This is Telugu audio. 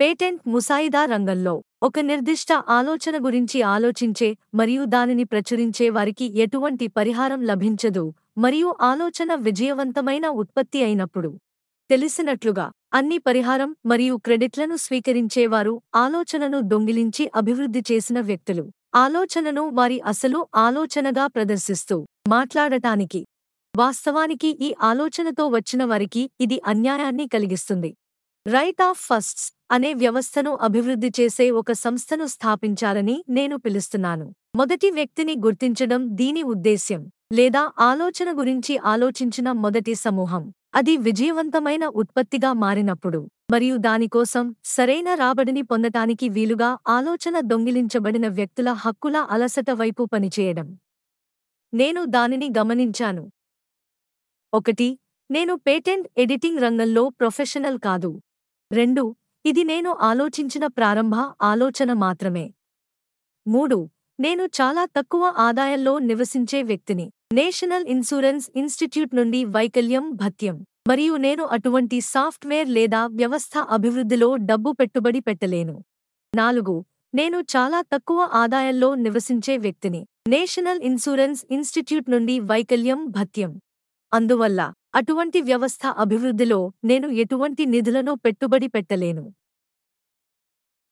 పేటెంట్ ముసాయిదా రంగంలో ఒక నిర్దిష్ట ఆలోచన గురించి ఆలోచించే మరియు దానిని ప్రచురించే వారికి ఎటువంటి పరిహారం లభించదు మరియు ఆలోచన విజయవంతమైన ఉత్పత్తి అయినప్పుడు. తెలిసినట్లుగా అన్ని పరిహారం మరియు క్రెడిట్లను స్వీకరించేవారు ఆలోచనను దొంగిలించి అభివృద్ధి చేసిన వ్యక్తులు. ఆలోచనను వారి అసలు ఆలోచనగా ప్రదర్శిస్తూ మాట్లాడటానికి వాస్తవానికి ఈ ఆలోచనతో వచ్చిన వారికి ఇది అన్యాయాన్ని కలిగిస్తుంది. రైట్ ఆఫ్ ఫస్ట్స్ అనే వ్యవస్థను అభివృద్ధి చేసే ఒక సంస్థను స్థాపించాలని నేను పిలుస్తున్నాను. మొదటి వ్యక్తిని గుర్తించడం దీని ఉద్దేశ్యం లేదా ఆలోచన గురించి ఆలోచించిన మొదటి సమూహం. అది విజయవంతమైన ఉత్పత్తిగా మారినప్పుడు మరియు దానికోసం సరైన రాబడిని పొందటానికి వీలుగా ఆలోచన దొంగిలించబడిన వ్యక్తుల హక్కుల అలసట వైపు పనిచేయడం. నేను దానిని గమనించాను. ఒకటి నేను పేటెంట్ ఎడిటింగ్ రంగంలో ప్రొఫెషనల్ కాదు. రెండు ఇది నేను ఆలోచించిన ప్రారంభ ఆలోచన మాత్రమే. మూడు నేను చాలా తక్కువ ఆదాయంలో నివసించే వ్యక్తిని. నేషనల్ ఇన్సూరెన్స్ ఇన్స్టిట్యూట్ నుండి వైకల్యం భత్యం. మరియు నేను అటువంటి సాఫ్ట్వేర్ లేదా వ్యవస్థ అభివృద్ధిలో డబ్బు పెట్టుబడి పెట్టలేను. నాలుగు నేను చాలా తక్కువ ఆదాయంలో నివసించే వ్యక్తిని. నేషనల్ ఇన్సూరెన్స్ ఇన్స్టిట్యూట్ నుండి వైకల్యం భత్యం. అందువల్ల అటువంటి వ్యవస్థ అభివృద్ధిలో నేను ఎటువంటి నిధులను పెట్టుబడి పెట్టలేను.